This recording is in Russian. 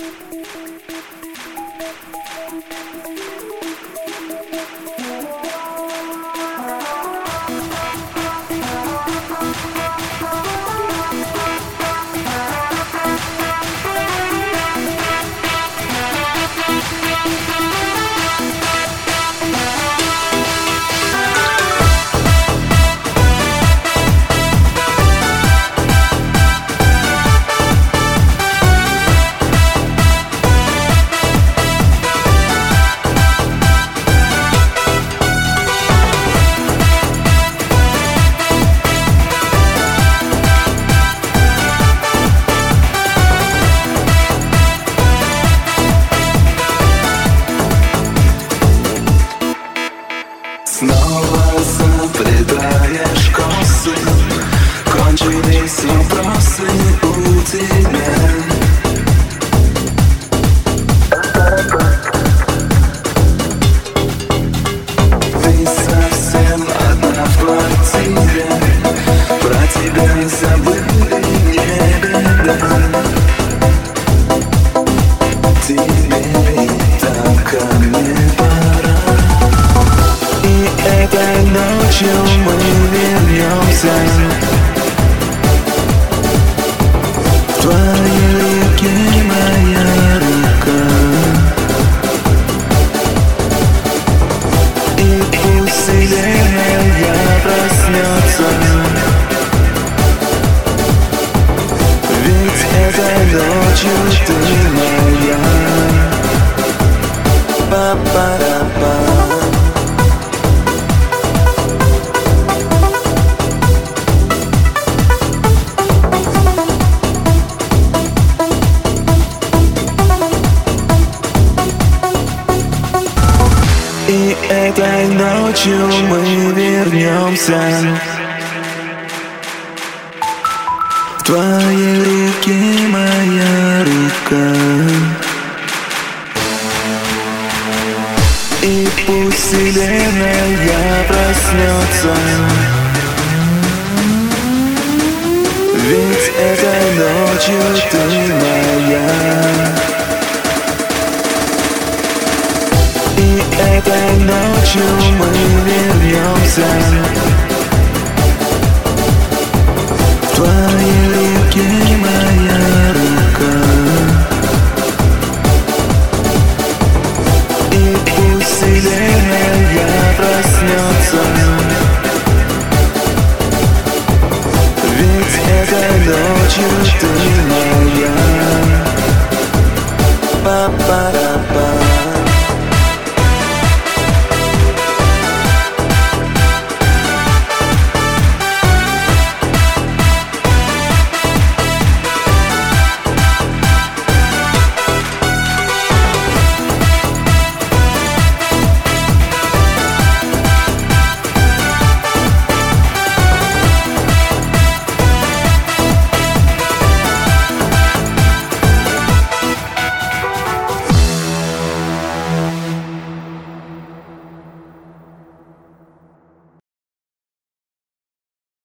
Música Снова заплетаешь косы Кончились вопросы. ночью мы вернемся. В твои руки моя рука. И пусть сирена проснется. Ведь этой ночью ты моя. Папа, папа. ночью мы вернемся. В твоей реке моя рука И пусть вселенная проснется. Ведь этой ночью ты моя. Этой ночью мы сердце В твоей руке моя рука. И пусть вселенная проснется. Ведь этой ночью ты моя. Папа, папа.